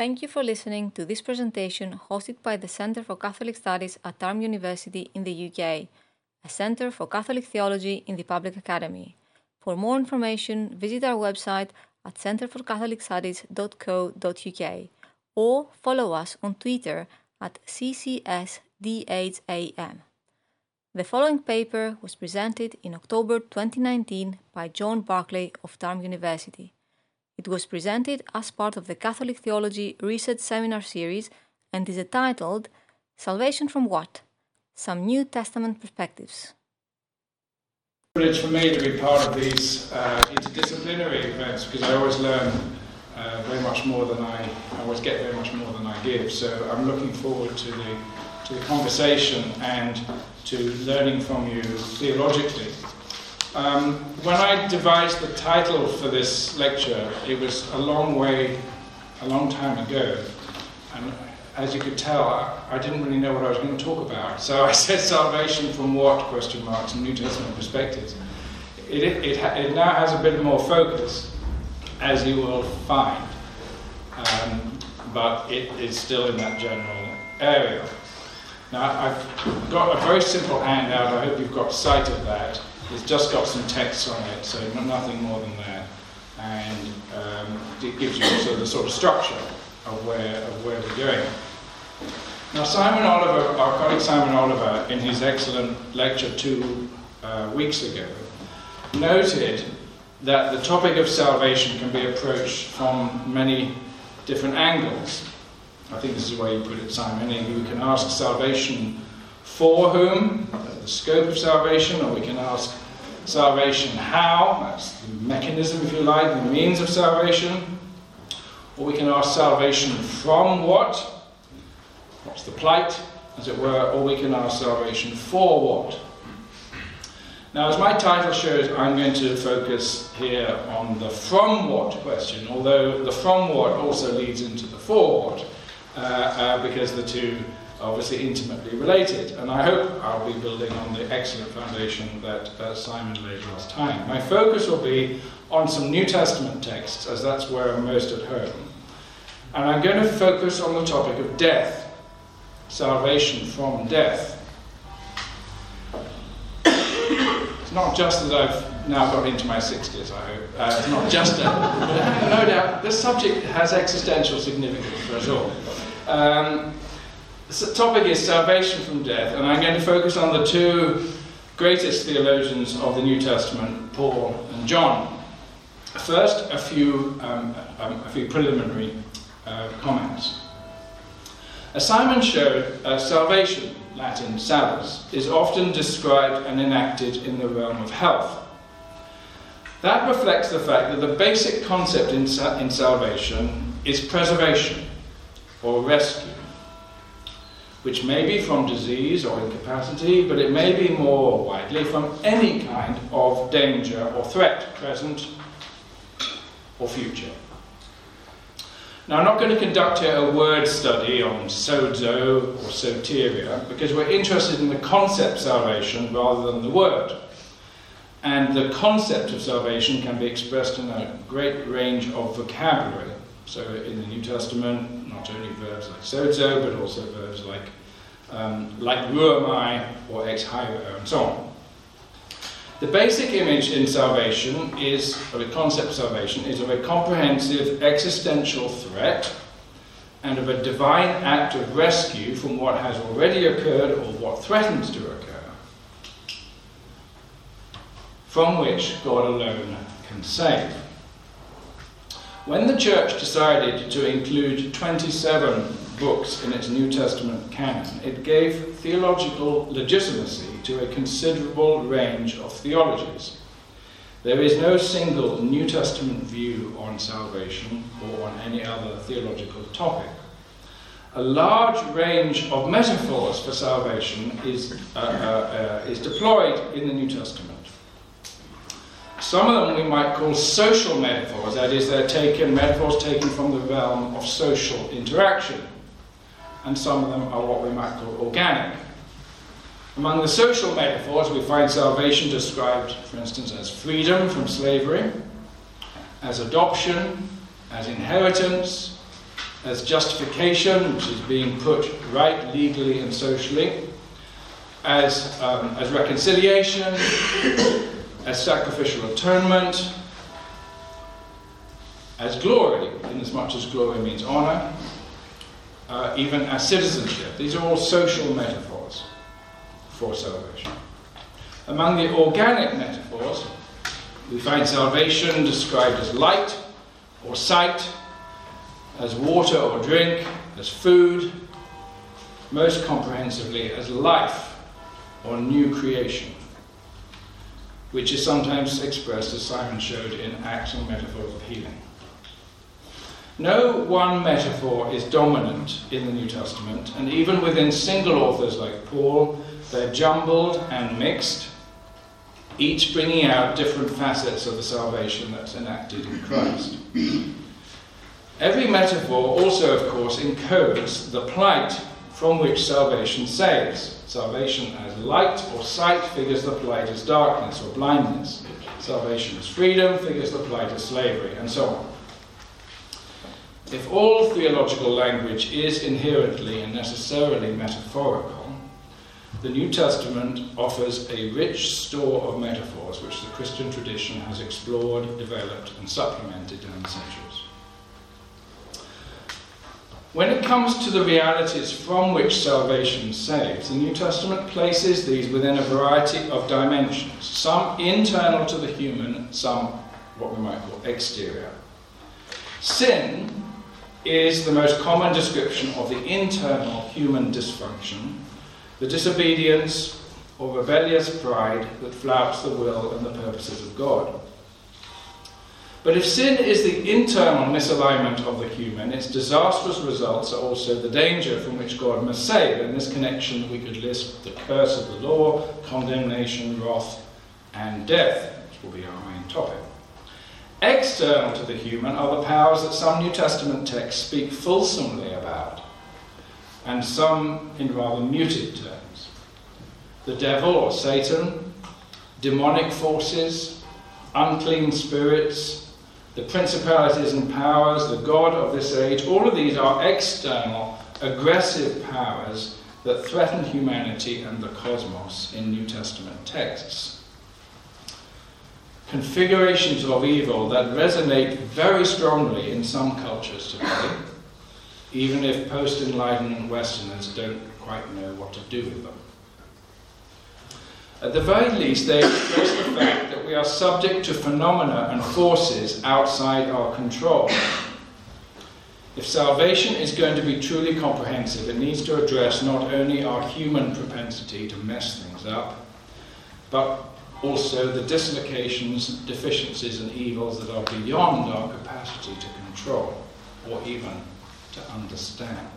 Thank you for listening to this presentation hosted by the Centre for Catholic Studies at Durham University in the UK, a centre for Catholic theology in the Public Academy. For more information, visit our website at centreforcatholicstudies.co.uk or follow us on Twitter at CCSDHAM. The following paper was presented in October 2019 by John Barclay of Durham University. It was presented as part of the Catholic Theology Research Seminar Series and is entitled Salvation from What? Some New Testament Perspectives. It's a Privilege for me to be part of these uh, interdisciplinary events because I always learn uh, very much more than I, I always get very much more than I give. So I'm looking forward to the to the conversation and to learning from you theologically. Um, when I devised the title for this lecture, it was a long way, a long time ago. And as you could tell, I, I didn't really know what I was going to talk about. So I said salvation from what, question marks, and New Testament perspectives. It, it, it, it now has a bit more focus, as you will find. Um, but it is still in that general area. Now, I've got a very simple handout. I hope you've got sight of that. It's just got some text on it, so nothing more than that. And um, it gives you sort of the sort of structure of where, of where we're going. Now, Simon Oliver, our colleague Simon Oliver, in his excellent lecture two uh, weeks ago, noted that the topic of salvation can be approached from many different angles. I think this is where you put it, Simon. You can ask salvation for whom, the scope of salvation, or we can ask salvation how, that's the mechanism, if you like, the means of salvation. Or we can ask salvation from what, what's the plight, as it were, or we can ask salvation for what. Now, as my title shows, I'm going to focus here on the from what question, although the from what also leads into the for what, uh, uh, because the two obviously intimately related. And I hope I'll be building on the excellent foundation that uh, Simon laid last time. My focus will be on some New Testament texts, as that's where I'm most at home. And I'm going to focus on the topic of death, salvation from death. it's not just that I've now got into my 60s, I hope. Uh, it's not just that. no doubt, this subject has existential significance for us all. Um, topic is salvation from death, and I'm going to focus on the two greatest theologians of the New Testament, Paul and John. First, a few, um, um, a few preliminary uh, comments. As Simon showed, uh, salvation, Latin salus, is often described and enacted in the realm of health. That reflects the fact that the basic concept in, sa- in salvation is preservation or rescue which may be from disease or incapacity, but it may be more widely from any kind of danger or threat, present or future. Now, I'm not going to conduct here a word study on sozo or soteria because we're interested in the concept salvation rather than the word. And the concept of salvation can be expressed in a great range of vocabulary. So, in the New Testament, not only verbs like sozo, but also verbs like um, like ruamai or ex and so on. The basic image in salvation is, or the concept of salvation, is of a comprehensive existential threat and of a divine act of rescue from what has already occurred or what threatens to occur, from which God alone can save. When the church decided to include 27 books in its New Testament canon, it gave theological legitimacy to a considerable range of theologies. There is no single New Testament view on salvation or on any other theological topic. A large range of metaphors for salvation is, uh, uh, uh, is deployed in the New Testament. Some of them we might call social metaphors, that is, they're taken, metaphors taken from the realm of social interaction. And some of them are what we might call organic. Among the social metaphors, we find salvation described, for instance, as freedom from slavery, as adoption, as inheritance, as justification, which is being put right legally and socially, as, um, as reconciliation, as sacrificial atonement, as glory, inasmuch as glory means honour, uh, even as citizenship. These are all social metaphors for salvation. Among the organic metaphors, we find salvation described as light or sight, as water or drink, as food, most comprehensively as life or new creation, which is sometimes expressed, as Simon showed, in acts and metaphors of healing. No one metaphor is dominant in the New Testament, and even within single authors like Paul, they're jumbled and mixed, each bringing out different facets of the salvation that's enacted in Christ. Every metaphor also, of course, encodes the plight from which salvation saves. Salvation as light or sight figures the plight as darkness or blindness. Salvation as freedom figures the plight as slavery, and so on. If all theological language is inherently and necessarily metaphorical, the New Testament offers a rich store of metaphors which the Christian tradition has explored, developed, and supplemented down the centuries. When it comes to the realities from which salvation saves, the New Testament places these within a variety of dimensions, some internal to the human, some what we might call exterior. Sin is the most common description of the internal human dysfunction, the disobedience or rebellious pride that flouts the will and the purposes of God. But if sin is the internal misalignment of the human, its disastrous results are also the danger from which God must save. In this connection, we could list the curse of the law, condemnation, wrath, and death, which will be our main topic. External to the human are the powers that some New Testament texts speak fulsomely about, and some in rather muted terms. The devil or Satan, demonic forces, unclean spirits, the principalities and powers, the God of this age, all of these are external, aggressive powers that threaten humanity and the cosmos in New Testament texts configurations of evil that resonate very strongly in some cultures today, even if post Enlightenment Westerners don't quite know what to do with them. At the very least, they express the fact that we are subject to phenomena and forces outside our control. If salvation is going to be truly comprehensive, it needs to address not only our human propensity to mess things up, but also the dislocations, deficiencies, and evils that are beyond our capacity to control or even to understand.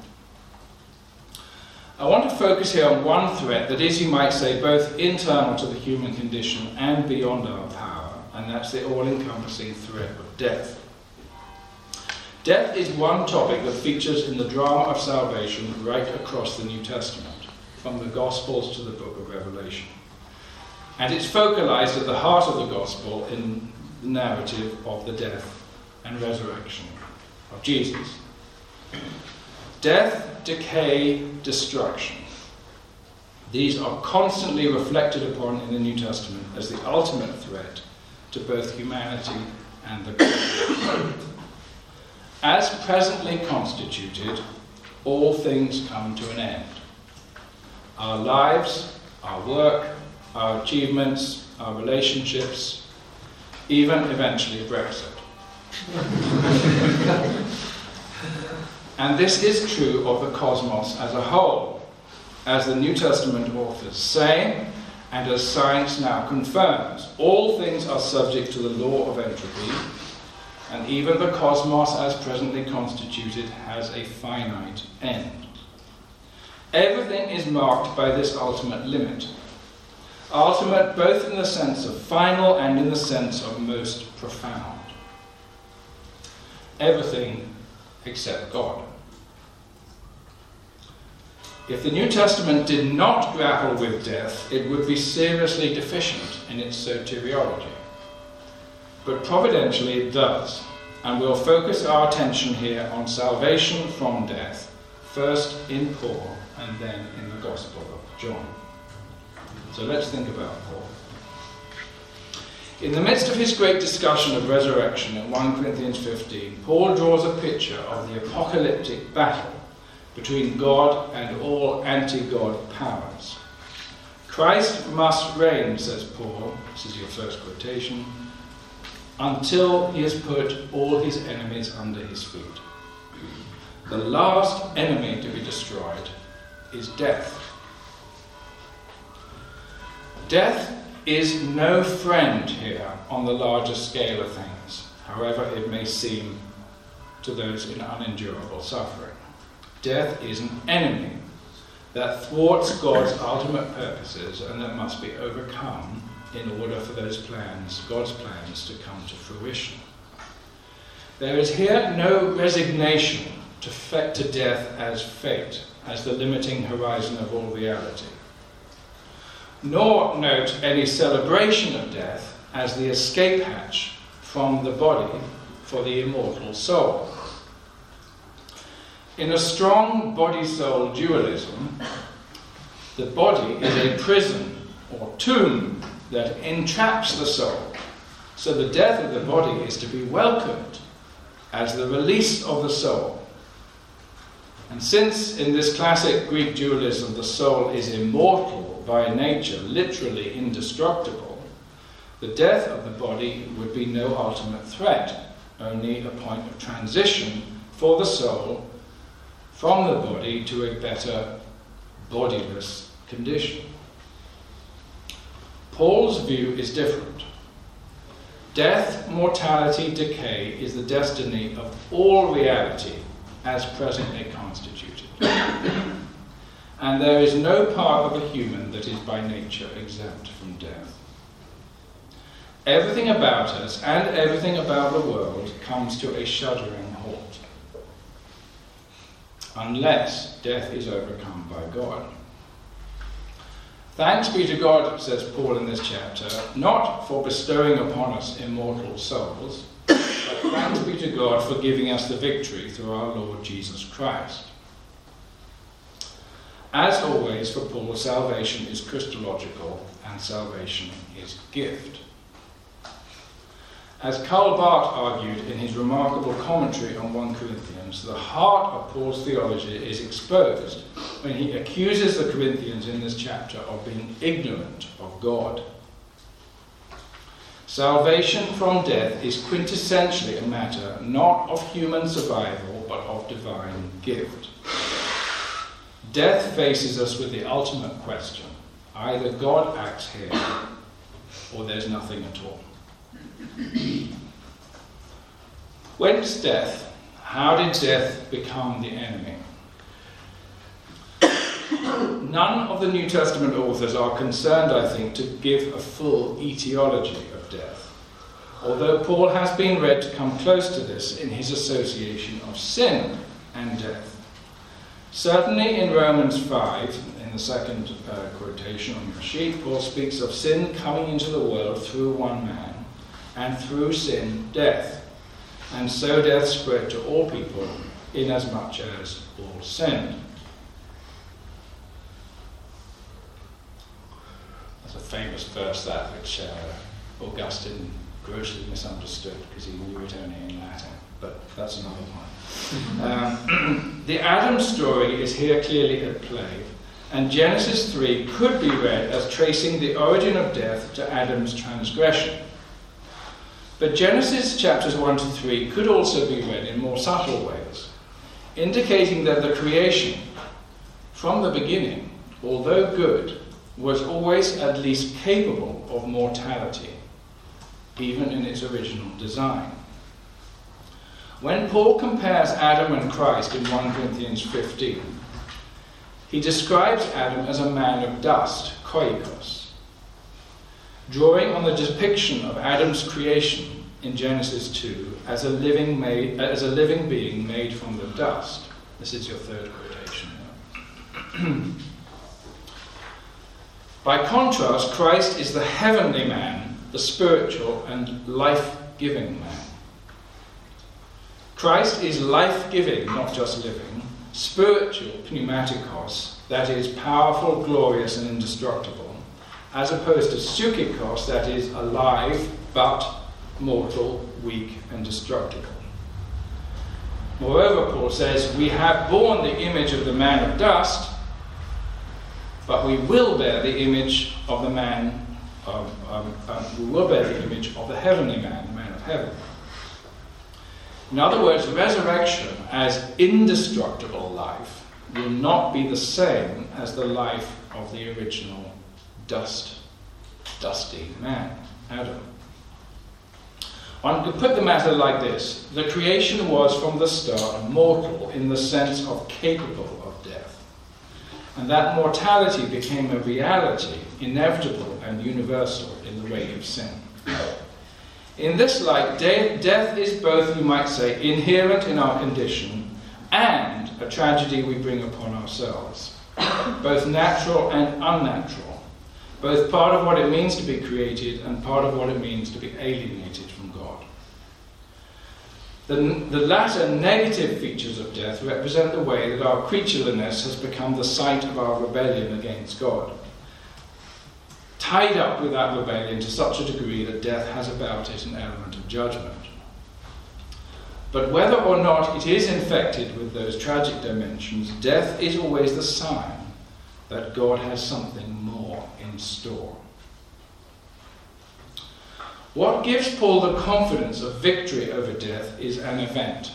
I want to focus here on one threat that is, you might say, both internal to the human condition and beyond our power, and that's the all encompassing threat of death. Death is one topic that features in the drama of salvation right across the New Testament, from the Gospels to the book of Revelation. And it's focalized at the heart of the gospel in the narrative of the death and resurrection of Jesus. Death, decay, destruction. These are constantly reflected upon in the New Testament as the ultimate threat to both humanity and the gospel. As presently constituted, all things come to an end. Our lives, our work, our achievements, our relationships, even eventually Brexit. and this is true of the cosmos as a whole, as the New Testament authors say, and as science now confirms. All things are subject to the law of entropy, and even the cosmos as presently constituted has a finite end. Everything is marked by this ultimate limit ultimate both in the sense of final and in the sense of most profound. Everything except God. If the New Testament did not grapple with death, it would be seriously deficient in its soteriology. But providentially it does. And we'll focus our attention here on salvation from death, first in Paul and then in the Gospel of John. So let's think about Paul. In the midst of his great discussion of resurrection in 1 Corinthians 15, Paul draws a picture of the apocalyptic battle between God and all anti God powers. Christ must reign, says Paul, this is your first quotation, until he has put all his enemies under his feet. The last enemy to be destroyed is death. Death is no friend here on the larger scale of things, however it may seem to those in unendurable suffering. Death is an enemy that thwarts God's ultimate purposes and that must be overcome in order for those plans, God's plans, to come to fruition. There is here no resignation to, to death as fate, as the limiting horizon of all reality nor note any celebration of death as the escape hatch from the body for the immortal soul. In a strong body soul dualism, the body is a prison or tomb that entraps the soul. So the death of the body is to be welcomed as the release of the soul. And since in this classic Greek dualism the soul is immortal by nature literally indestructible, the death of the body would be no ultimate threat, only a point of transition for the soul from the body to a better bodiless condition. Paul's view is different. Death, mortality, decay is the destiny of all reality as presently constituted and there is no part of a human that is by nature exempt from death. Everything about us and everything about the world comes to a shuddering halt, unless death is overcome by God. Thanks be to God, says Paul in this chapter, not for bestowing upon us immortal souls, but thanks be to God for giving us the victory through our Lord Jesus Christ. As always, for Paul, salvation is Christological and salvation is gift. As Karl Barth argued in his remarkable commentary on 1 Corinthians, the heart of Paul's theology is exposed when he accuses the Corinthians in this chapter of being ignorant of God. Salvation from death is quintessentially a matter not of human survival but of divine gift. Death faces us with the ultimate question either God acts here or there's nothing at all. Whence death? How did death become the enemy? None of the New Testament authors are concerned, I think, to give a full etiology of death, although Paul has been read to come close to this in his association of sin and death. Certainly in Romans 5, in the second uh, quotation on your sheet, Paul speaks of sin coming into the world through one man, and through sin, death. And so death spread to all people, inasmuch as all sinned. That's a famous verse, that, which uh, Augustine grossly misunderstood because he knew it only in Latin but that's another one. Um, the Adam story is here clearly at play, and Genesis 3 could be read as tracing the origin of death to Adam's transgression. But Genesis chapters 1 to 3 could also be read in more subtle ways, indicating that the creation, from the beginning, although good, was always at least capable of mortality, even in its original design. When Paul compares Adam and Christ in 1 Corinthians 15, he describes Adam as a man of dust, choikos, drawing on the depiction of Adam's creation in Genesis 2 as a living, made, as a living being made from the dust. This is your third quotation. By contrast, Christ is the heavenly man, the spiritual and life giving man. Christ is life giving, not just living, spiritual pneumatikos, that is, powerful, glorious, and indestructible, as opposed to psychikos, that is, alive but mortal, weak, and destructible. Moreover, Paul says, We have borne the image of the man of dust, but we will bear the image of the man, um, um, we will bear the image of the heavenly man, the man of heaven. In other words, resurrection as indestructible life will not be the same as the life of the original dust, dusty man, Adam. One could put the matter like this The creation was from the start mortal in the sense of capable of death. And that mortality became a reality, inevitable and universal in the wake of sin. In this light, de- death is both, you might say, inherent in our condition and a tragedy we bring upon ourselves, both natural and unnatural, both part of what it means to be created and part of what it means to be alienated from God. The, the latter negative features of death represent the way that our creatureliness has become the site of our rebellion against God tied up with that rebellion to such a degree that death has about it an element of judgment. But whether or not it is infected with those tragic dimensions, death is always the sign that God has something more in store. What gives Paul the confidence of victory over death is an event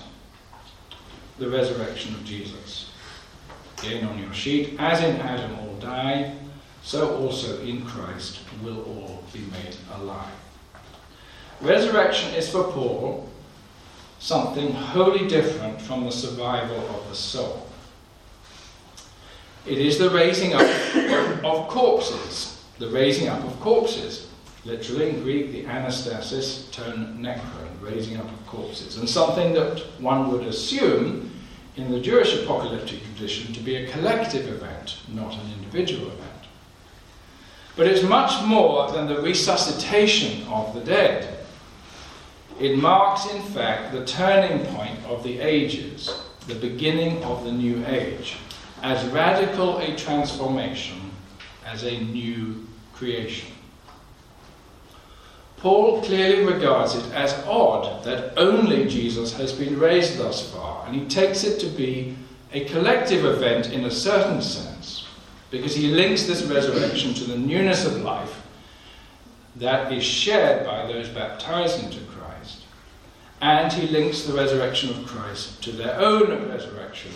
the resurrection of Jesus. Again on your sheet, as in Adam all die, so also in Christ will all be made alive. Resurrection is for Paul something wholly different from the survival of the soul. It is the raising up of corpses, the raising up of corpses. Literally in Greek, the anastasis ton necron, raising up of corpses, and something that one would assume in the Jewish apocalyptic tradition to be a collective event, not an individual event. But it's much more than the resuscitation of the dead. It marks, in fact, the turning point of the ages, the beginning of the new age, as radical a transformation as a new creation. Paul clearly regards it as odd that only Jesus has been raised thus far, and he takes it to be a collective event in a certain sense because he links this resurrection to the newness of life that is shared by those baptized into Christ. And he links the resurrection of Christ to their own resurrection,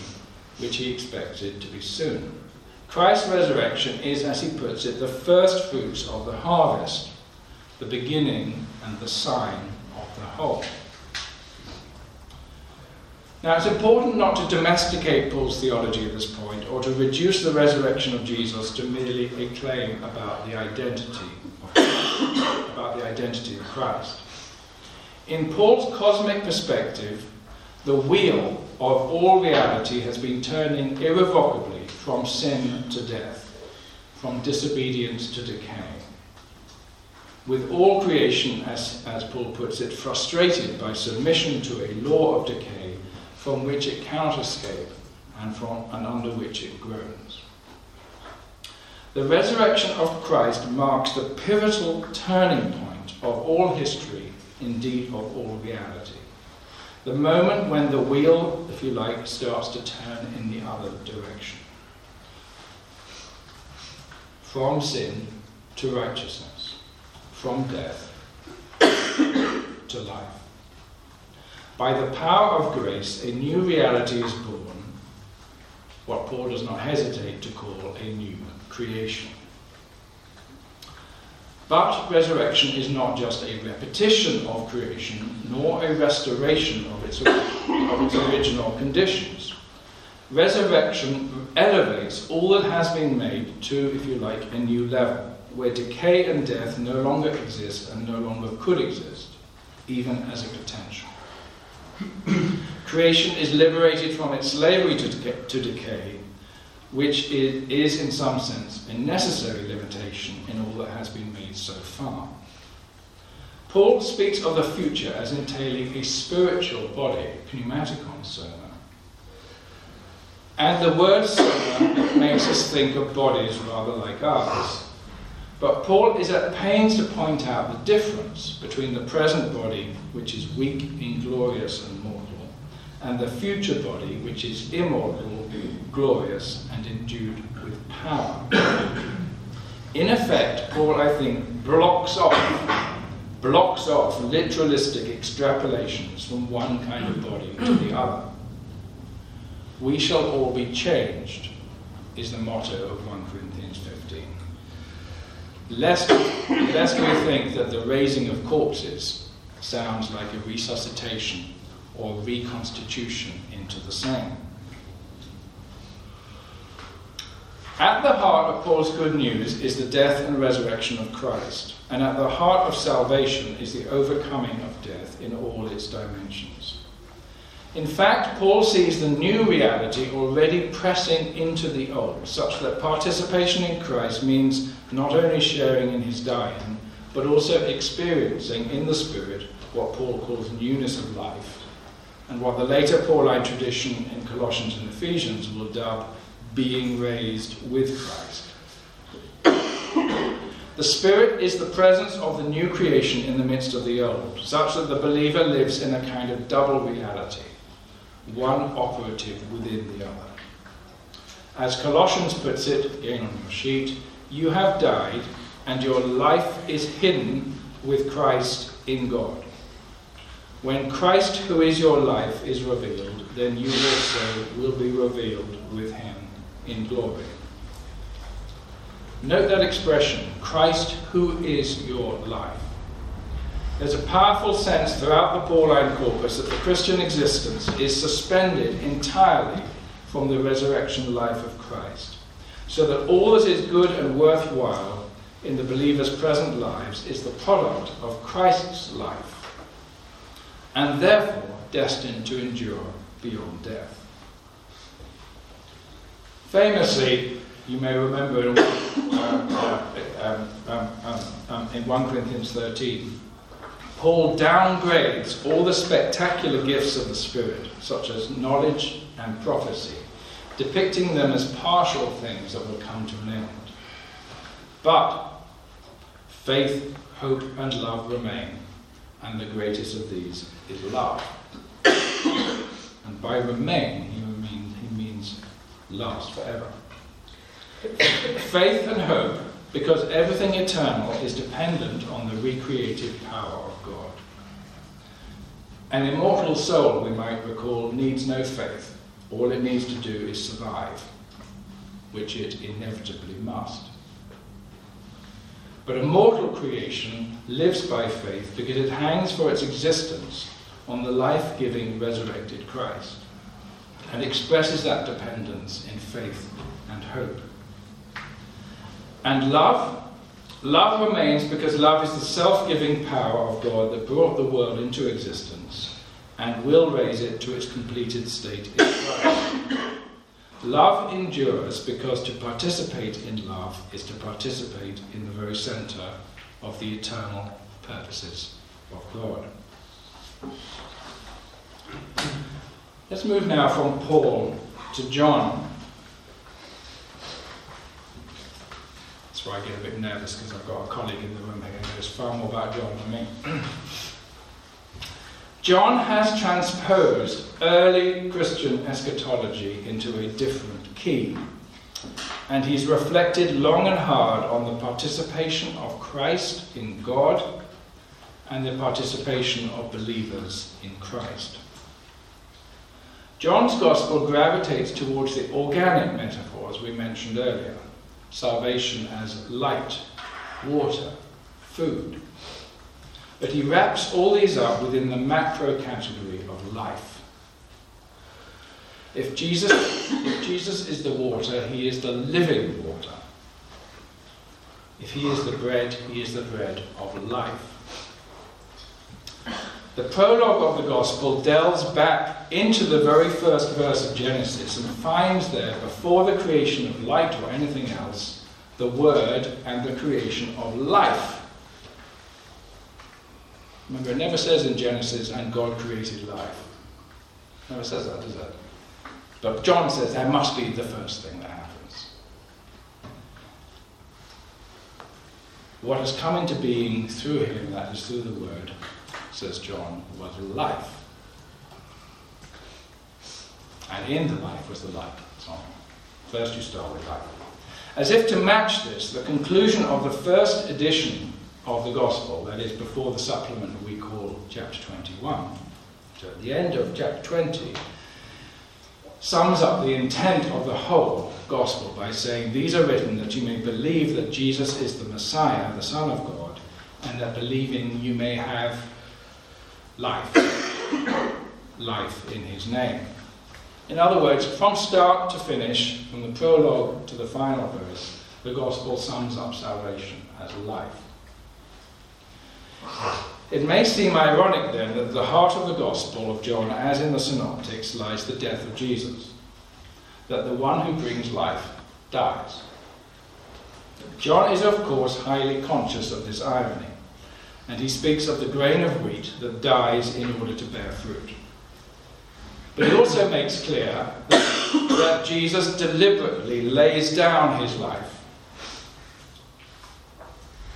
which he expected to be soon. Christ's resurrection is, as he puts it, the first fruits of the harvest, the beginning and the sign of the whole. Now, it's important not to domesticate Paul's theology at this point or to reduce the resurrection of Jesus to merely a claim about the identity of Christ, about the identity of Christ. In Paul's cosmic perspective, the wheel of all reality has been turning irrevocably from sin to death, from disobedience to decay. With all creation, as, as Paul puts it, frustrated by submission to a law of decay from which it cannot escape and, from, and under which it groans. The resurrection of Christ marks the pivotal turning point of all history, indeed of all reality. The moment when the wheel, if you like, starts to turn in the other direction. From sin to righteousness, from death to life. By the power of grace, a new reality is born, what Paul does not hesitate to call a new creation. But resurrection is not just a repetition of creation, nor a restoration of its, of its original conditions. Resurrection elevates all that has been made to, if you like, a new level, where decay and death no longer exist and no longer could exist, even as a potential. Creation is liberated from its slavery to to decay, which is, in some sense, a necessary limitation in all that has been made so far. Paul speaks of the future as entailing a spiritual body, pneumatikon soma. And the word soma makes us think of bodies rather like ours. But Paul is at pains to point out the difference between the present body, which is weak, inglorious, and mortal, and the future body, which is immortal, glorious, and endued with power. In effect, Paul, I think, blocks off blocks off literalistic extrapolations from one kind of body to the other. We shall all be changed, is the motto of 1 Corinthians 15. Lest, lest we think that the raising of corpses sounds like a resuscitation or reconstitution into the same. At the heart of Paul's good news is the death and resurrection of Christ, and at the heart of salvation is the overcoming of death in all its dimensions. In fact, Paul sees the new reality already pressing into the old, such that participation in Christ means not only sharing in his dying, but also experiencing in the Spirit what Paul calls newness of life, and what the later Pauline tradition in Colossians and Ephesians will dub being raised with Christ. The Spirit is the presence of the new creation in the midst of the old, such that the believer lives in a kind of double reality, one operative within the other. As Colossians puts it, again on your sheet, you have died, and your life is hidden with Christ in God. When Christ, who is your life, is revealed, then you also will be revealed with him in glory. Note that expression, Christ who is your life. There's a powerful sense throughout the Pauline corpus that the Christian existence is suspended entirely from the resurrection life of Christ, so that all that is good and worthwhile in the believer's present lives is the product of Christ's life, and therefore destined to endure beyond death. Famously, you may remember in, uh, um, um, um, in 1 Corinthians 13, Paul downgrades all the spectacular gifts of the Spirit, such as knowledge and prophecy, depicting them as partial things that will come to an end. But faith, hope, and love remain, and the greatest of these is love. and by remain, he last forever. Faith and hope, because everything eternal is dependent on the recreative power of God. An immortal soul, we might recall, needs no faith. All it needs to do is survive, which it inevitably must. But a mortal creation lives by faith because it hangs for its existence on the life giving resurrected Christ and expresses that dependence in faith and hope. And love? Love remains because love is the self giving power of God that brought the world into existence and will raise it to its completed state in Christ. love endures because to participate in love is to participate in the very centre of the eternal purposes of God. Let's move now from Paul to John. That's why I get a bit nervous because I've got a colleague in the room here who knows far more about John than me. John has transposed early Christian eschatology into a different key. And he's reflected long and hard on the participation of Christ in God and the participation of believers in Christ. John's Gospel gravitates towards the organic metaphors we mentioned earlier salvation as light, water, food. But he wraps all these up within the macro category of life. If Jesus, if Jesus is the water, he is the living water. If he is the bread, he is the bread of life. The prologue of the Gospel delves back into the very first verse of Genesis and finds there, before the creation of light or anything else, the Word and the creation of life. Remember, it never says in Genesis, and God created life. It never says that, does it? But John says that must be the first thing that happens. What has come into being through him, that is through the Word, says John, was life. And in the life was the light. So first you start with life. As if to match this, the conclusion of the first edition of the Gospel, that is before the supplement we call chapter 21, so at the end of chapter 20, sums up the intent of the whole Gospel by saying, These are written that you may believe that Jesus is the Messiah, the Son of God, and that believing you may have life, life in his name. In other words, from start to finish, from the prologue to the final verse, the gospel sums up salvation as life. It may seem ironic then that at the heart of the gospel of John, as in the synoptics, lies the death of Jesus, that the one who brings life dies. John is, of course, highly conscious of this irony, and he speaks of the grain of wheat that dies in order to bear fruit. But he also makes clear that, that Jesus deliberately lays down his life.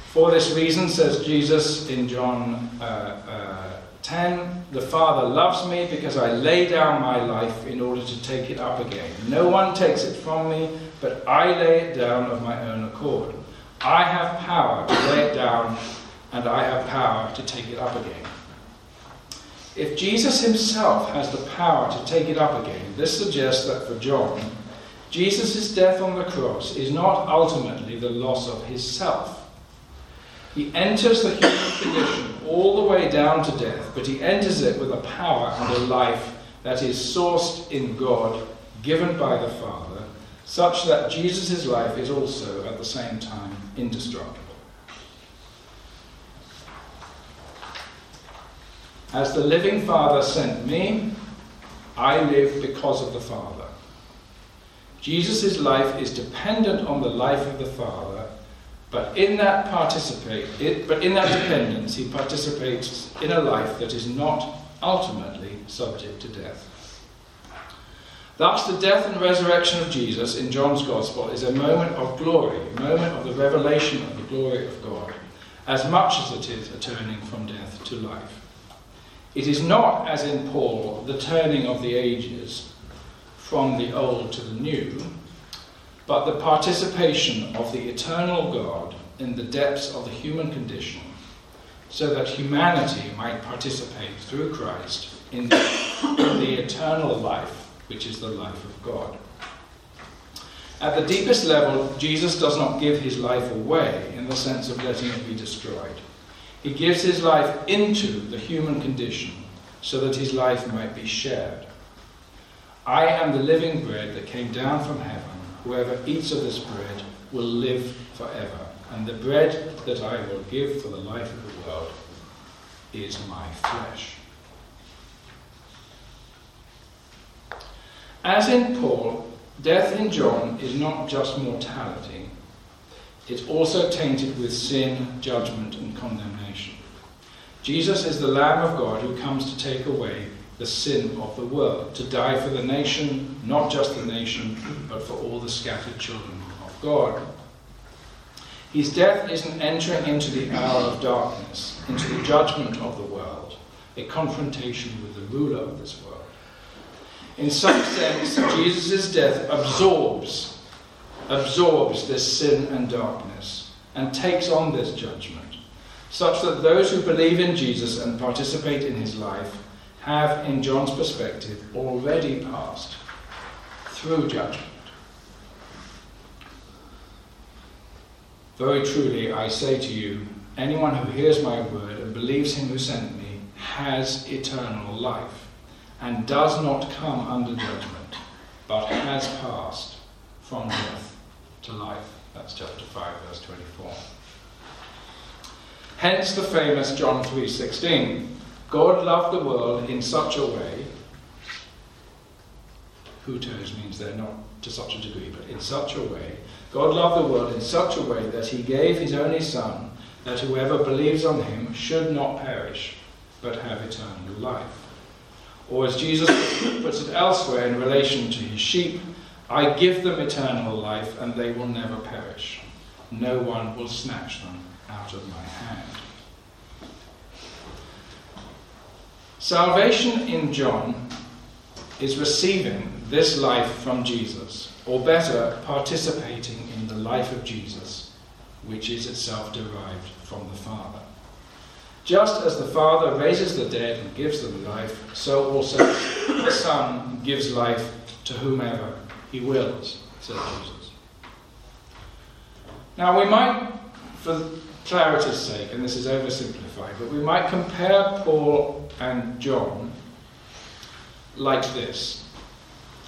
For this reason, says Jesus in John uh, uh, 10, the Father loves me because I lay down my life in order to take it up again. No one takes it from me, but I lay it down of my own accord. I have power to lay it down, and I have power to take it up again. If Jesus himself has the power to take it up again, this suggests that for John, Jesus' death on the cross is not ultimately the loss of his self. He enters the human condition all the way down to death, but he enters it with a power and a life that is sourced in God, given by the Father, such that Jesus' life is also at the same time indestructible. As the living Father sent me, I live because of the Father. Jesus' life is dependent on the life of the Father, but in that participate, it, but in that dependence, he participates in a life that is not ultimately subject to death. Thus, the death and resurrection of Jesus in John's Gospel is a moment of glory, a moment of the revelation of the glory of God, as much as it is a turning from death to life. It is not, as in Paul, the turning of the ages from the old to the new, but the participation of the eternal God in the depths of the human condition, so that humanity might participate through Christ in the, in the eternal life, which is the life of God. At the deepest level, Jesus does not give his life away in the sense of letting it be destroyed. He gives his life into the human condition so that his life might be shared. I am the living bread that came down from heaven. Whoever eats of this bread will live forever. And the bread that I will give for the life of the world is my flesh. As in Paul, death in John is not just mortality, it's also tainted with sin, judgment, and condemnation. Jesus is the Lamb of God who comes to take away the sin of the world, to die for the nation, not just the nation, but for all the scattered children of God. His death is an entering into the hour of darkness, into the judgment of the world, a confrontation with the ruler of this world. In some sense, Jesus' death absorbs absorbs this sin and darkness and takes on this judgment, such that those who believe in Jesus and participate in his life have, in John's perspective, already passed through judgment. Very truly, I say to you, anyone who hears my word and believes him who sent me has eternal life and does not come under judgment, but has passed from death to life. That's chapter 5, verse 24. Hence the famous John 3:16. God loved the world in such a way. Hutos means they're not to such a degree, but in such a way. God loved the world in such a way that he gave his only Son, that whoever believes on him should not perish, but have eternal life. Or as Jesus puts it elsewhere in relation to his sheep, I give them eternal life and they will never perish. No one will snatch them out of my hand. Salvation in John is receiving this life from Jesus, or better, participating in the life of Jesus, which is itself derived from the Father. Just as the Father raises the dead and gives them life, so also the Son gives life to whomever he wills, said Jesus. Now we might, for clarity's sake, and this is oversimplified, but we might compare Paul and John like this.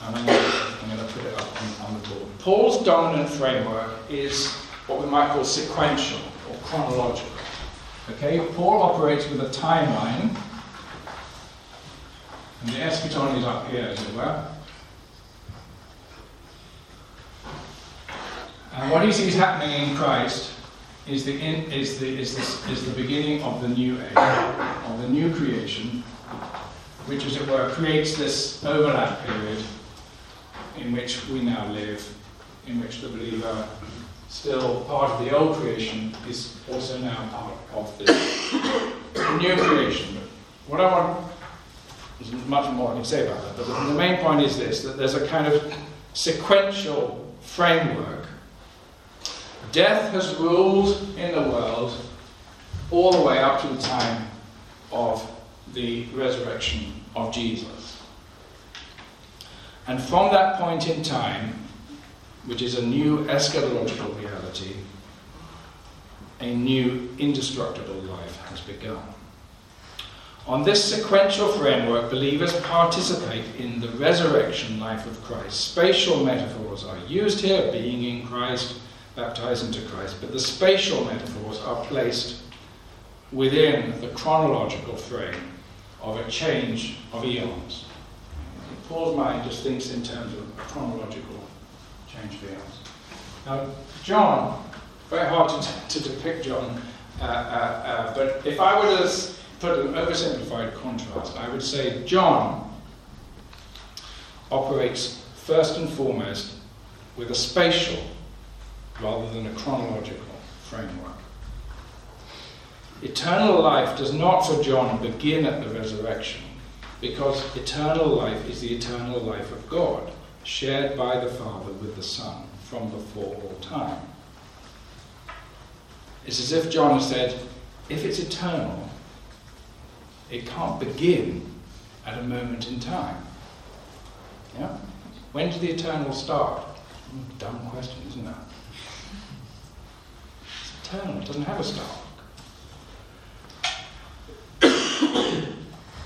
And I'm going, to, put it up on, on the board. Paul's dominant framework is what we might call sequential or chronological. Okay, Paul operates with a timeline, and the eschaton is up here, as it were. And what he sees happening in Christ is the, in, is the, is the, is the beginning of the new age, of the new creation, which, as it were, creates this overlap period in which we now live, in which the believer, still part of the old creation, is also now part of this new creation. What I want, there's much more I can say about that, but the main point is this that there's a kind of sequential framework. Death has ruled in the world all the way up to the time of the resurrection of Jesus. And from that point in time, which is a new eschatological reality, a new indestructible life has begun. On this sequential framework, believers participate in the resurrection life of Christ. Spatial metaphors are used here, being in Christ, baptized into Christ, but the spatial metaphors are placed within the chronological frame of a change of eons. Paul's mind just thinks in terms of chronological change of eons. Now, John, very hard to, to depict John, uh, uh, uh, but if I were to put an oversimplified contrast, I would say John operates first and foremost with a spatial rather than a chronological framework. Eternal life does not for John begin at the resurrection, because eternal life is the eternal life of God, shared by the Father with the Son from before all time. It's as if John said, if it's eternal, it can't begin at a moment in time. Yeah? When did the eternal start? Dumb question, isn't it? It doesn't have a start.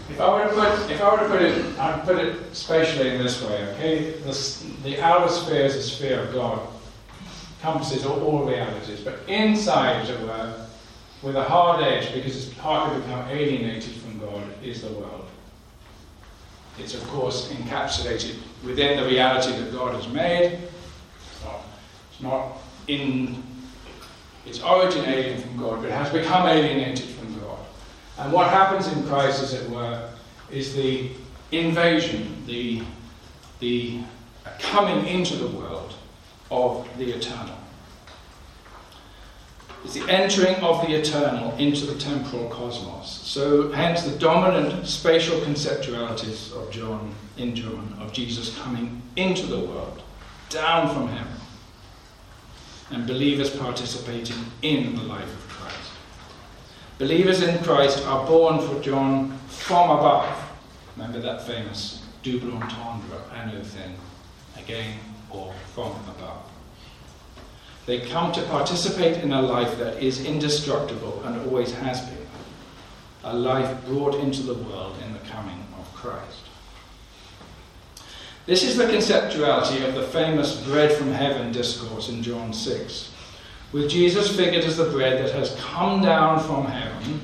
If I were to put, if I were to put it, I'd put it spatially in this way, okay? The, the outer sphere is the sphere of God, encompasses all, all realities, but inside, as it were, with a hard edge, because it's partly become alienated from God, is the world. It's, of course, encapsulated within the reality that God has made. It's not in its origin alien from God, but it has become alienated from God. And what happens in Christ, as it were, is the invasion, the, the coming into the world of the eternal. It's the entering of the eternal into the temporal cosmos. So, hence, the dominant spatial conceptualities of John, in John, of Jesus coming into the world, down from heaven, and believers participating in the life of Christ. Believers in Christ are born for John from above. Remember that famous double entendre, anothen, thing, again or from above. They come to participate in a life that is indestructible and always has been, a life brought into the world in the coming of Christ. This is the conceptuality of the famous bread from heaven discourse in John 6 with Jesus figured as the bread that has come down from heaven,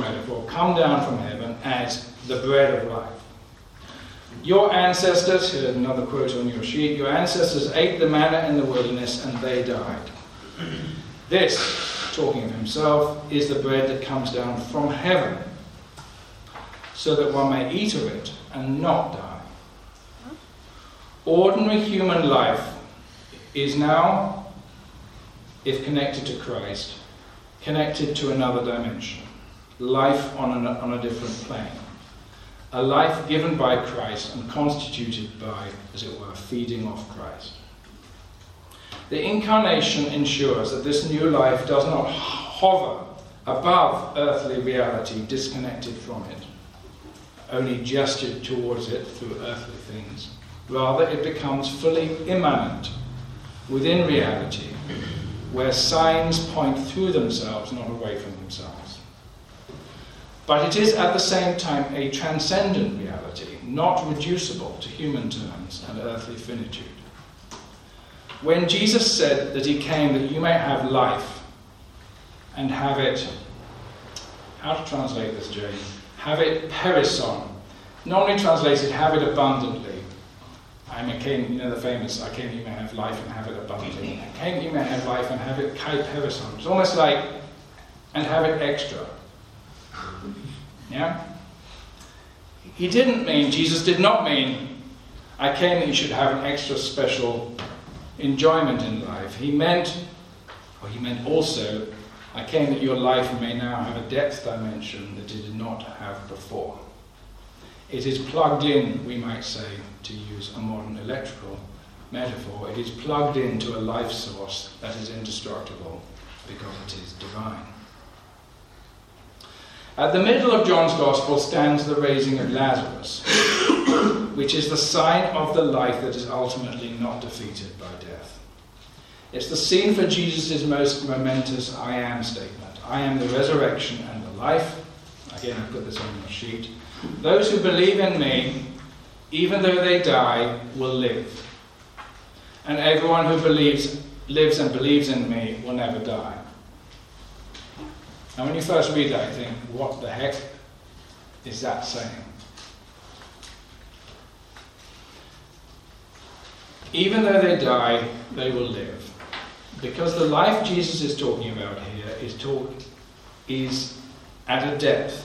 metaphor, come down from heaven as the bread of life. Your ancestors, here's another quote on your sheet, your ancestors ate the manna in the wilderness and they died. This talking of himself, is the bread that comes down from heaven, so that one may eat of it and not die. Ordinary human life is now, if connected to Christ, connected to another dimension, life on a, on a different plane. A life given by Christ and constituted by, as it were, feeding off Christ. The incarnation ensures that this new life does not hover above earthly reality, disconnected from it, only gestured towards it through earthly things. Rather, it becomes fully immanent within reality, where signs point through themselves, not away from themselves. But it is at the same time a transcendent reality, not reducible to human terms and earthly finitude. When Jesus said that he came that you may have life and have it, how to translate this, Jane? Have it perisson. Normally translated, have it abundantly. A king, you know the famous, I came you may have life and have it abundantly. I came you may have life and have it kai perisson. It's almost like, and have it extra. Yeah? He didn't mean, Jesus did not mean, I came that you should have an extra special enjoyment in life. He meant, or he meant also, I came that your life may now have a depth dimension that it did not have before. It is plugged in, we might say, to use a modern electrical metaphor, it is plugged into a life source that is indestructible because it is divine. At the middle of John's Gospel stands the raising of Lazarus, which is the sign of the life that is ultimately not defeated by death. It's the scene for Jesus' most momentous I am statement I am the resurrection and the life. Again, I've put this on the sheet. Those who believe in me, even though they die, will live. And everyone who believes, lives and believes in me will never die. Now, when you first read that, you think, what the heck is that saying? Even though they die, they will live. Because the life Jesus is talking about here is, talk, is at a depth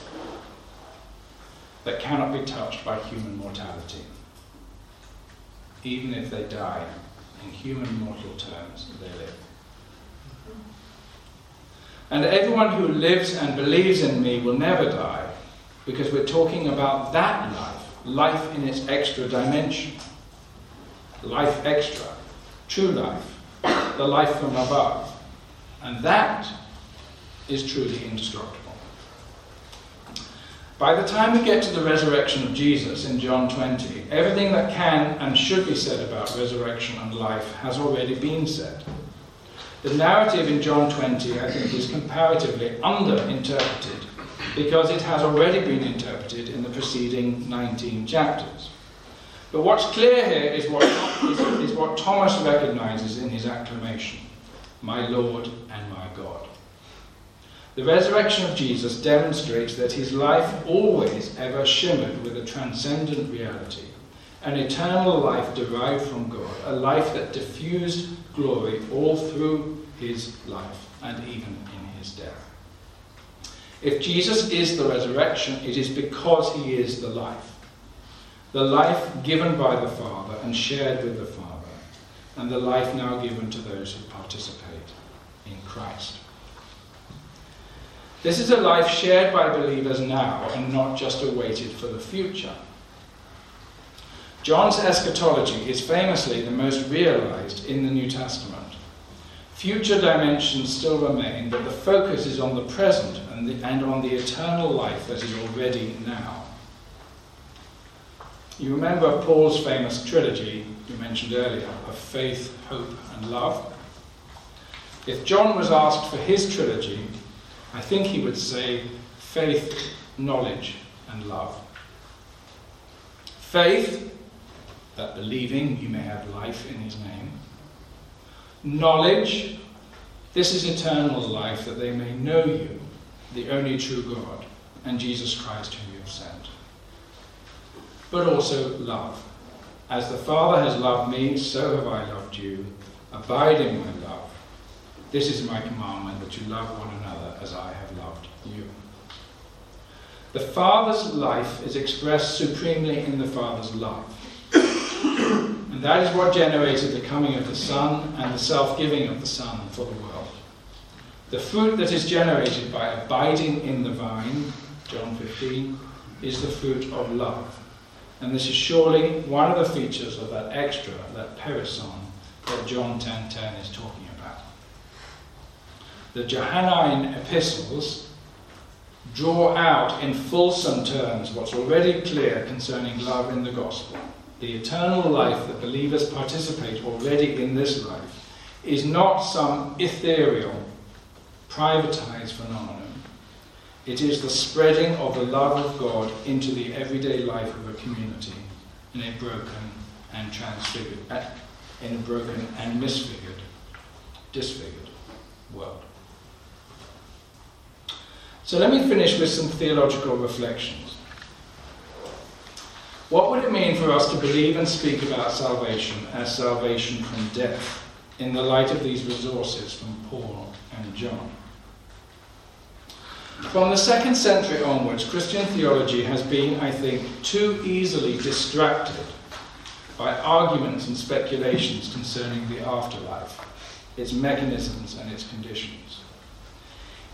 that cannot be touched by human mortality. Even if they die, in human mortal terms, they live. And everyone who lives and believes in me will never die, because we're talking about that life, life in its extra dimension, life extra, true life, the life from above. And that is truly indestructible. By the time we get to the resurrection of Jesus in John 20, everything that can and should be said about resurrection and life has already been said. The narrative in John 20, I think, is comparatively underinterpreted because it has already been interpreted in the preceding 19 chapters. But what's clear here is what, is, is what Thomas recognizes in his acclamation My Lord and my God. The resurrection of Jesus demonstrates that his life always ever shimmered with a transcendent reality, an eternal life derived from God, a life that diffused glory all through his life and even in his death. If Jesus is the resurrection, it is because he is the life. The life given by the Father and shared with the Father, and the life now given to those who participate in Christ. This is a life shared by believers now and not just awaited for the future. John's eschatology is famously the most realized in the New Testament. Future dimensions still remain, but the focus is on the present and, the, and on the eternal life that is already now. You remember Paul's famous trilogy you mentioned earlier of faith, hope, and love? If John was asked for his trilogy, I think he would say faith, knowledge, and love. Faith, that believing you may have life in his name. Knowledge, this is eternal life, that they may know you, the only true God, and Jesus Christ whom. But also love. As the Father has loved me, so have I loved you. Abide in my love. This is my commandment that you love one another as I have loved you. The Father's life is expressed supremely in the Father's love. and that is what generated the coming of the Son and the self giving of the Son for the world. The fruit that is generated by abiding in the vine, John 15, is the fruit of love. And this is surely one of the features of that extra, that perisson, that John 10.10 10 is talking about. The Johannine epistles draw out in fulsome terms what's already clear concerning love in the gospel. The eternal life that believers participate already in this life is not some ethereal, privatized phenomenon. It is the spreading of the love of God into the everyday life of a community in a broken and transfigured, in a broken and misfigured, disfigured world. So let me finish with some theological reflections. What would it mean for us to believe and speak about salvation as salvation from death in the light of these resources from Paul and John? From the second century onwards, Christian theology has been, I think, too easily distracted by arguments and speculations concerning the afterlife, its mechanisms and its conditions.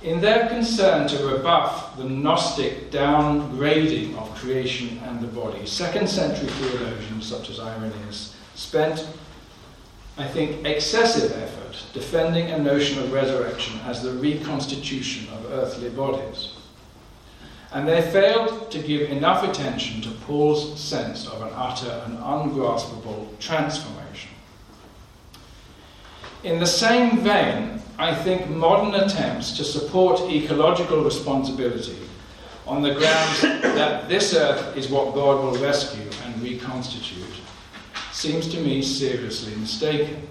In their concern to rebuff the Gnostic downgrading of creation and the body, second century theologians such as Irenaeus spent, I think, excessive effort defending a notion of resurrection as the reconstitution of earthly bodies. And they failed to give enough attention to Paul's sense of an utter and ungraspable transformation. In the same vein, I think modern attempts to support ecological responsibility on the grounds that this earth is what God will rescue and reconstitute seems to me seriously mistaken.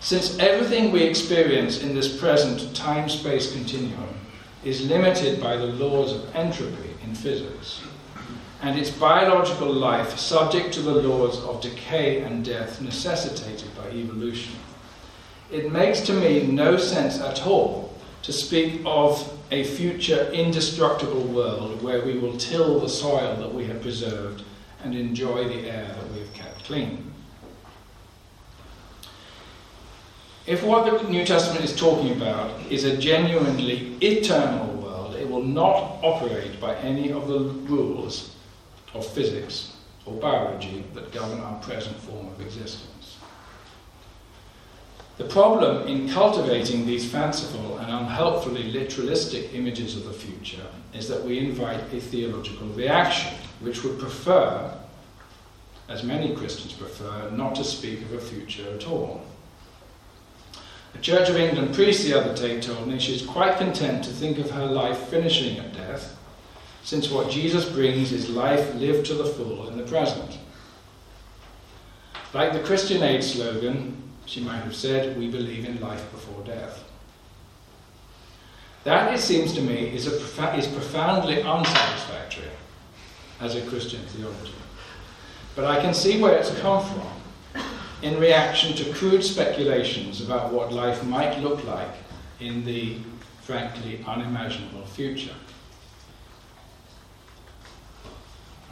Since everything we experience in this present time space continuum is limited by the laws of entropy in physics, and its biological life subject to the laws of decay and death necessitated by evolution, it makes to me no sense at all to speak of a future indestructible world where we will till the soil that we have preserved and enjoy the air that we have kept clean. If what the New Testament is talking about is a genuinely eternal world, it will not operate by any of the rules of physics or biology that govern our present form of existence. The problem in cultivating these fanciful and unhelpfully literalistic images of the future is that we invite a theological reaction, which would prefer, as many Christians prefer, not to speak of a future at all. A Church of England priest the other day told me she's quite content to think of her life finishing at death, since what Jesus brings is life lived to the full in the present. Like the Christian Aid slogan, she might have said, We believe in life before death. That, it seems to me, is, is profoundly unsatisfactory as a Christian theology. But I can see where it's come from in reaction to crude speculations about what life might look like in the frankly unimaginable future.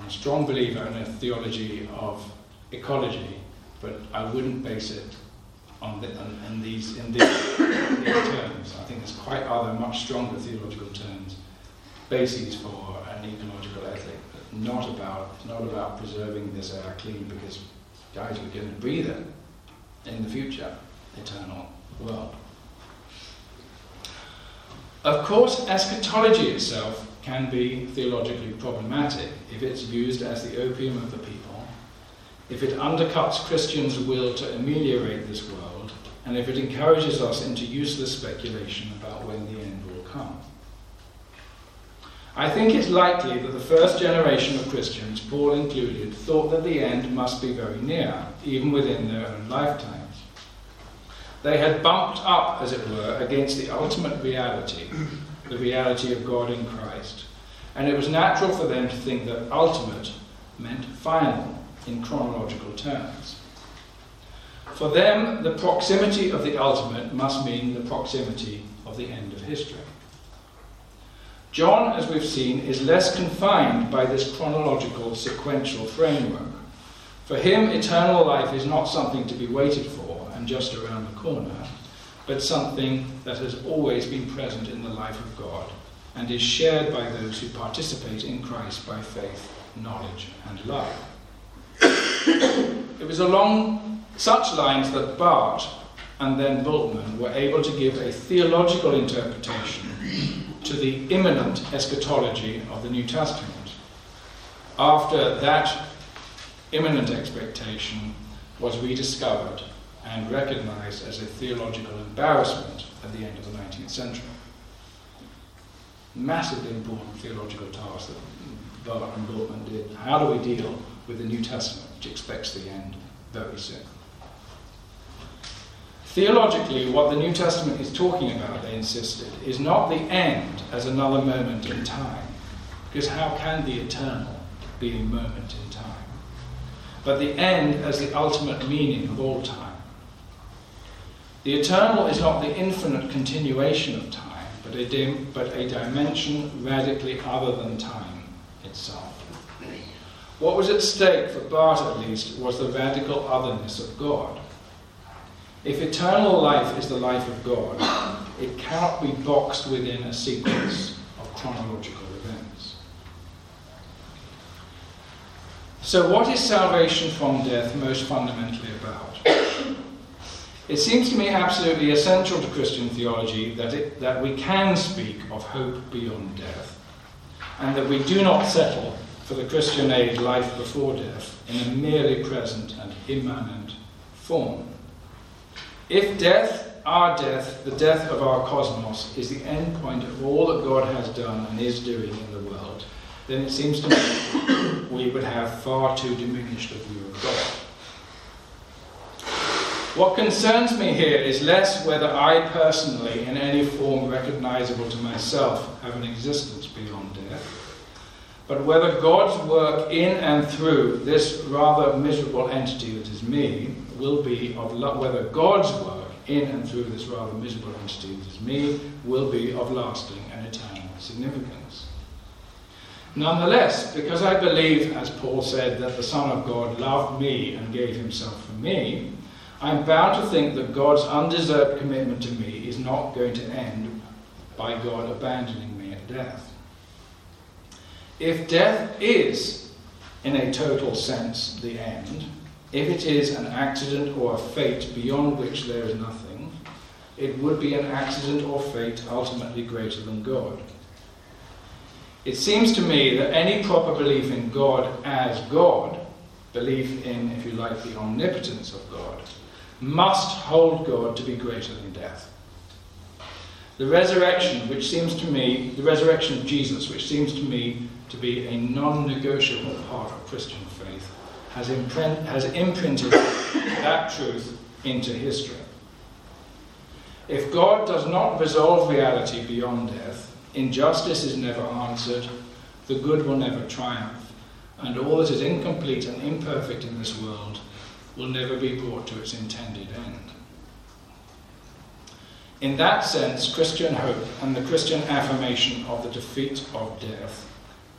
I'm a strong believer in a theology of ecology, but I wouldn't base it on, the, on, these, in these, these, terms. I think there's quite other much stronger theological terms, bases for an ecological not about, it's not about preserving this air clean because, guys, we're going to breathe it in the future, eternal world. Of course, eschatology itself can be theologically problematic if it's used as the opium of the people, if it undercuts Christians' will to ameliorate this world and if it encourages us into useless speculation about when the end will come. I think it's likely that the first generation of Christians, Paul included, thought that the end must be very near, even within their own lifetimes. They had bumped up, as it were, against the ultimate reality, the reality of God in Christ. And it was natural for them to think that ultimate meant final in chronological terms. For them, the proximity of the ultimate must mean the proximity of the end of history. John, as we've seen, is less confined by this chronological sequential framework. For him, eternal life is not something to be waited for and just around the corner, but something that has always been present in the life of God and is shared by those who participate in Christ by faith, knowledge, and love. it was along such lines that Barth and then Bultmann were able to give a theological interpretation to the imminent eschatology of the New Testament. After that imminent expectation was rediscovered and recognized as a theological embarrassment at the end of the 19th century. Massively important theological task that Barth and Bultmann did. How do we deal with the New Testament, which expects the end very soon? Theologically, what the New Testament is talking about, they insisted, is not the end as another moment in time, because how can the eternal be a moment in time? But the end as the ultimate meaning of all time. The eternal is not the infinite continuation of time, but a, dim, but a dimension radically other than time itself. What was at stake, for Barth at least, was the radical otherness of God. If eternal life is the life of God, it cannot be boxed within a sequence of chronological events. So, what is salvation from death most fundamentally about? It seems to me absolutely essential to Christian theology that, it, that we can speak of hope beyond death, and that we do not settle for the Christian Aid life before death in a merely present and immanent form. If death, our death, the death of our cosmos, is the end point of all that God has done and is doing in the world, then it seems to me we would have far too diminished a view of God. What concerns me here is less whether I personally, in any form recognizable to myself, have an existence beyond death, but whether God's work in and through this rather miserable entity that is me will be of whether God's work in and through this rather miserable entity that is me will be of lasting and eternal significance. Nonetheless, because I believe, as Paul said, that the Son of God loved me and gave himself for me, I'm bound to think that God's undeserved commitment to me is not going to end by God abandoning me at death. If death is, in a total sense, the end, if it is an accident or a fate beyond which there is nothing, it would be an accident or fate ultimately greater than God. It seems to me that any proper belief in God as God, belief in, if you like, the omnipotence of God, must hold God to be greater than death. The resurrection, which seems to me, the resurrection of Jesus, which seems to me to be a non negotiable part of Christian has, imprint, has imprinted that truth into history. If God does not resolve reality beyond death, Injustice is never answered, the good will never triumph, and all that is incomplete and imperfect in this world will never be brought to its intended end. In that sense, Christian hope and the Christian affirmation of the defeat of death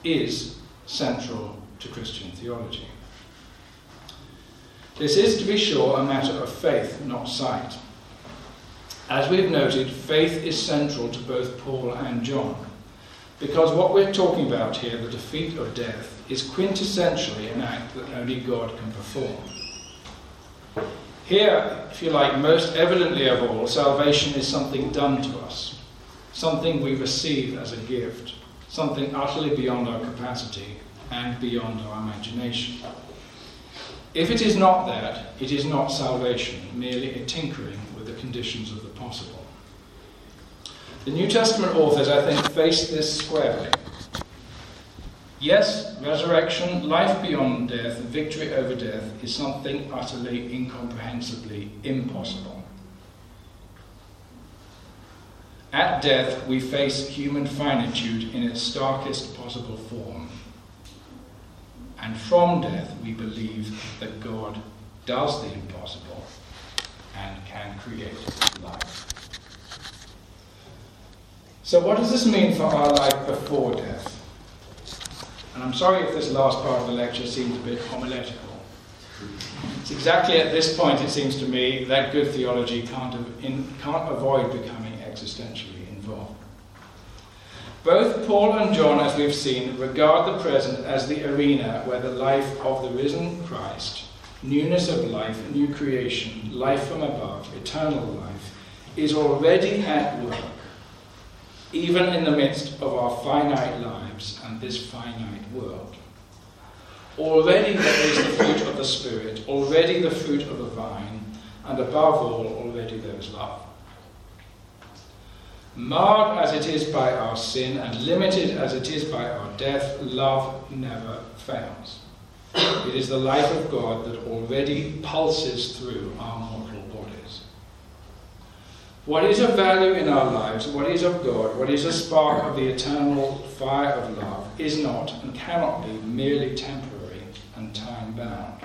is central to Christian theology. This is, to be sure, a matter of faith, not sight. As we've noted, faith is central to both Paul and John, because what we're talking about here, the defeat of death, is quintessentially an act that only God can perform. Here, if you like, most evidently of all, salvation is something done to us, something we receive as a gift, something utterly beyond our capacity and beyond our imagination. If it is not that, it is not salvation, merely a tinkering with the conditions of the possible. The New Testament authors, I think, face this squarely. Yes, resurrection, life beyond death, victory over death is something utterly incomprehensibly impossible. At death, we face human finitude in its starkest possible form. And from death, we believe that God does the impossible and can create life. So, what does this mean for our life before death? And I'm sorry if this last part of the lecture seems a bit homiletical. It's exactly at this point, it seems to me, that good theology can't, in, can't avoid becoming existentially involved. Both Paul and John, as we've seen, regard the present as the arena where the life of the risen Christ, newness of life, new creation, life from above, eternal life, is already at work, even in the midst of our finite lives and this finite world. Already there is the fruit of the Spirit, already the fruit of the vine, and above all, already there is love. Marred as it is by our sin and limited as it is by our death, love never fails. It is the life of God that already pulses through our mortal bodies. What is of value in our lives, what is of God, what is a spark of the eternal fire of love, is not and cannot be merely temporary and time bound.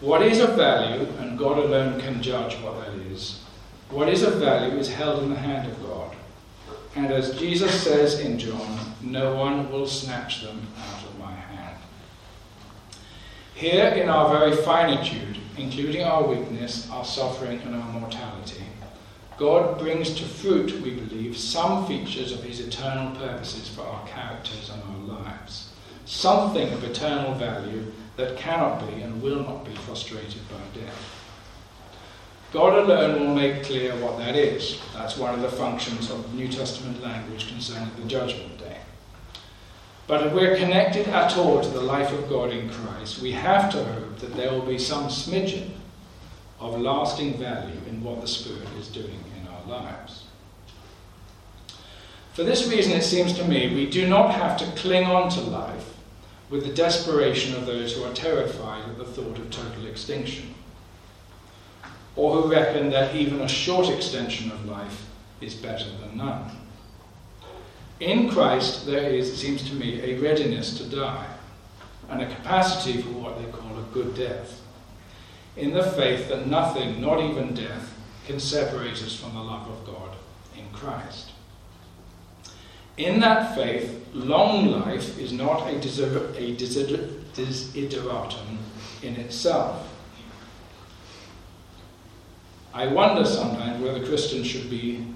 What is of value, and God alone can judge what that is, what is of value is held in the hand of God. And as Jesus says in John, no one will snatch them out of my hand. Here, in our very finitude, including our weakness, our suffering, and our mortality, God brings to fruit, we believe, some features of his eternal purposes for our characters and our lives. Something of eternal value that cannot be and will not be frustrated by death. God alone will make clear what that is. That's one of the functions of New Testament language concerning the judgment day. But if we're connected at all to the life of God in Christ, we have to hope that there will be some smidgen of lasting value in what the Spirit is doing in our lives. For this reason, it seems to me, we do not have to cling on to life with the desperation of those who are terrified at the thought of total extinction or who reckon that even a short extension of life is better than none. In Christ, there is, it seems to me, a readiness to die and a capacity for what they call a good death, in the faith that nothing, not even death, can separate us from the love of God in Christ. In that faith, long life is not a, a desideratum in itself I wonder sometimes whether Christians should be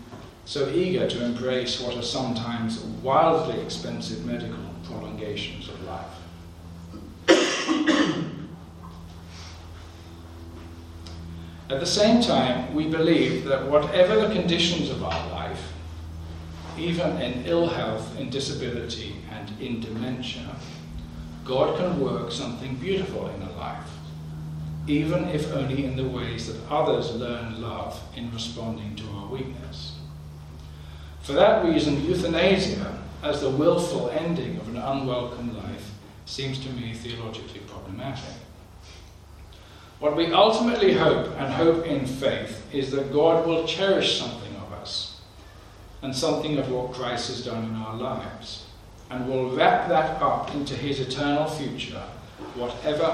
so eager to embrace what are sometimes wildly expensive medical prolongations of life. At the same time, we believe that whatever the conditions of our life, even in ill health, in disability, and in dementia, God can work something beautiful in a life even if only in the ways that others learn love in responding to our weakness. For that reason, euthanasia, as the willful ending of an unwelcome life, seems to me theologically problematic. What we ultimately hope and hope in faith is that God will cherish something of us and something of what Christ has done in our lives, and will wrap that up into his eternal future whatever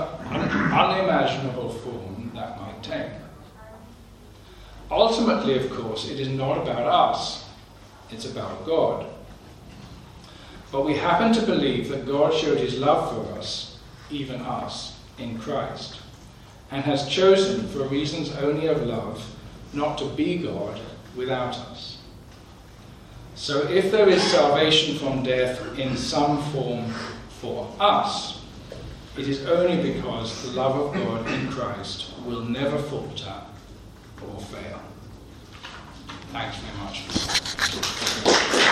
unimaginable form that might take. Ultimately, of course, it is not about us, it's about God. But we happen to believe that God showed his love for us, even us, in Christ, and has chosen, for reasons only of love, not to be God without us. So if there is salvation from death in some form for us, it is only because the love of God in Christ will never falter or fail. Thanks very much.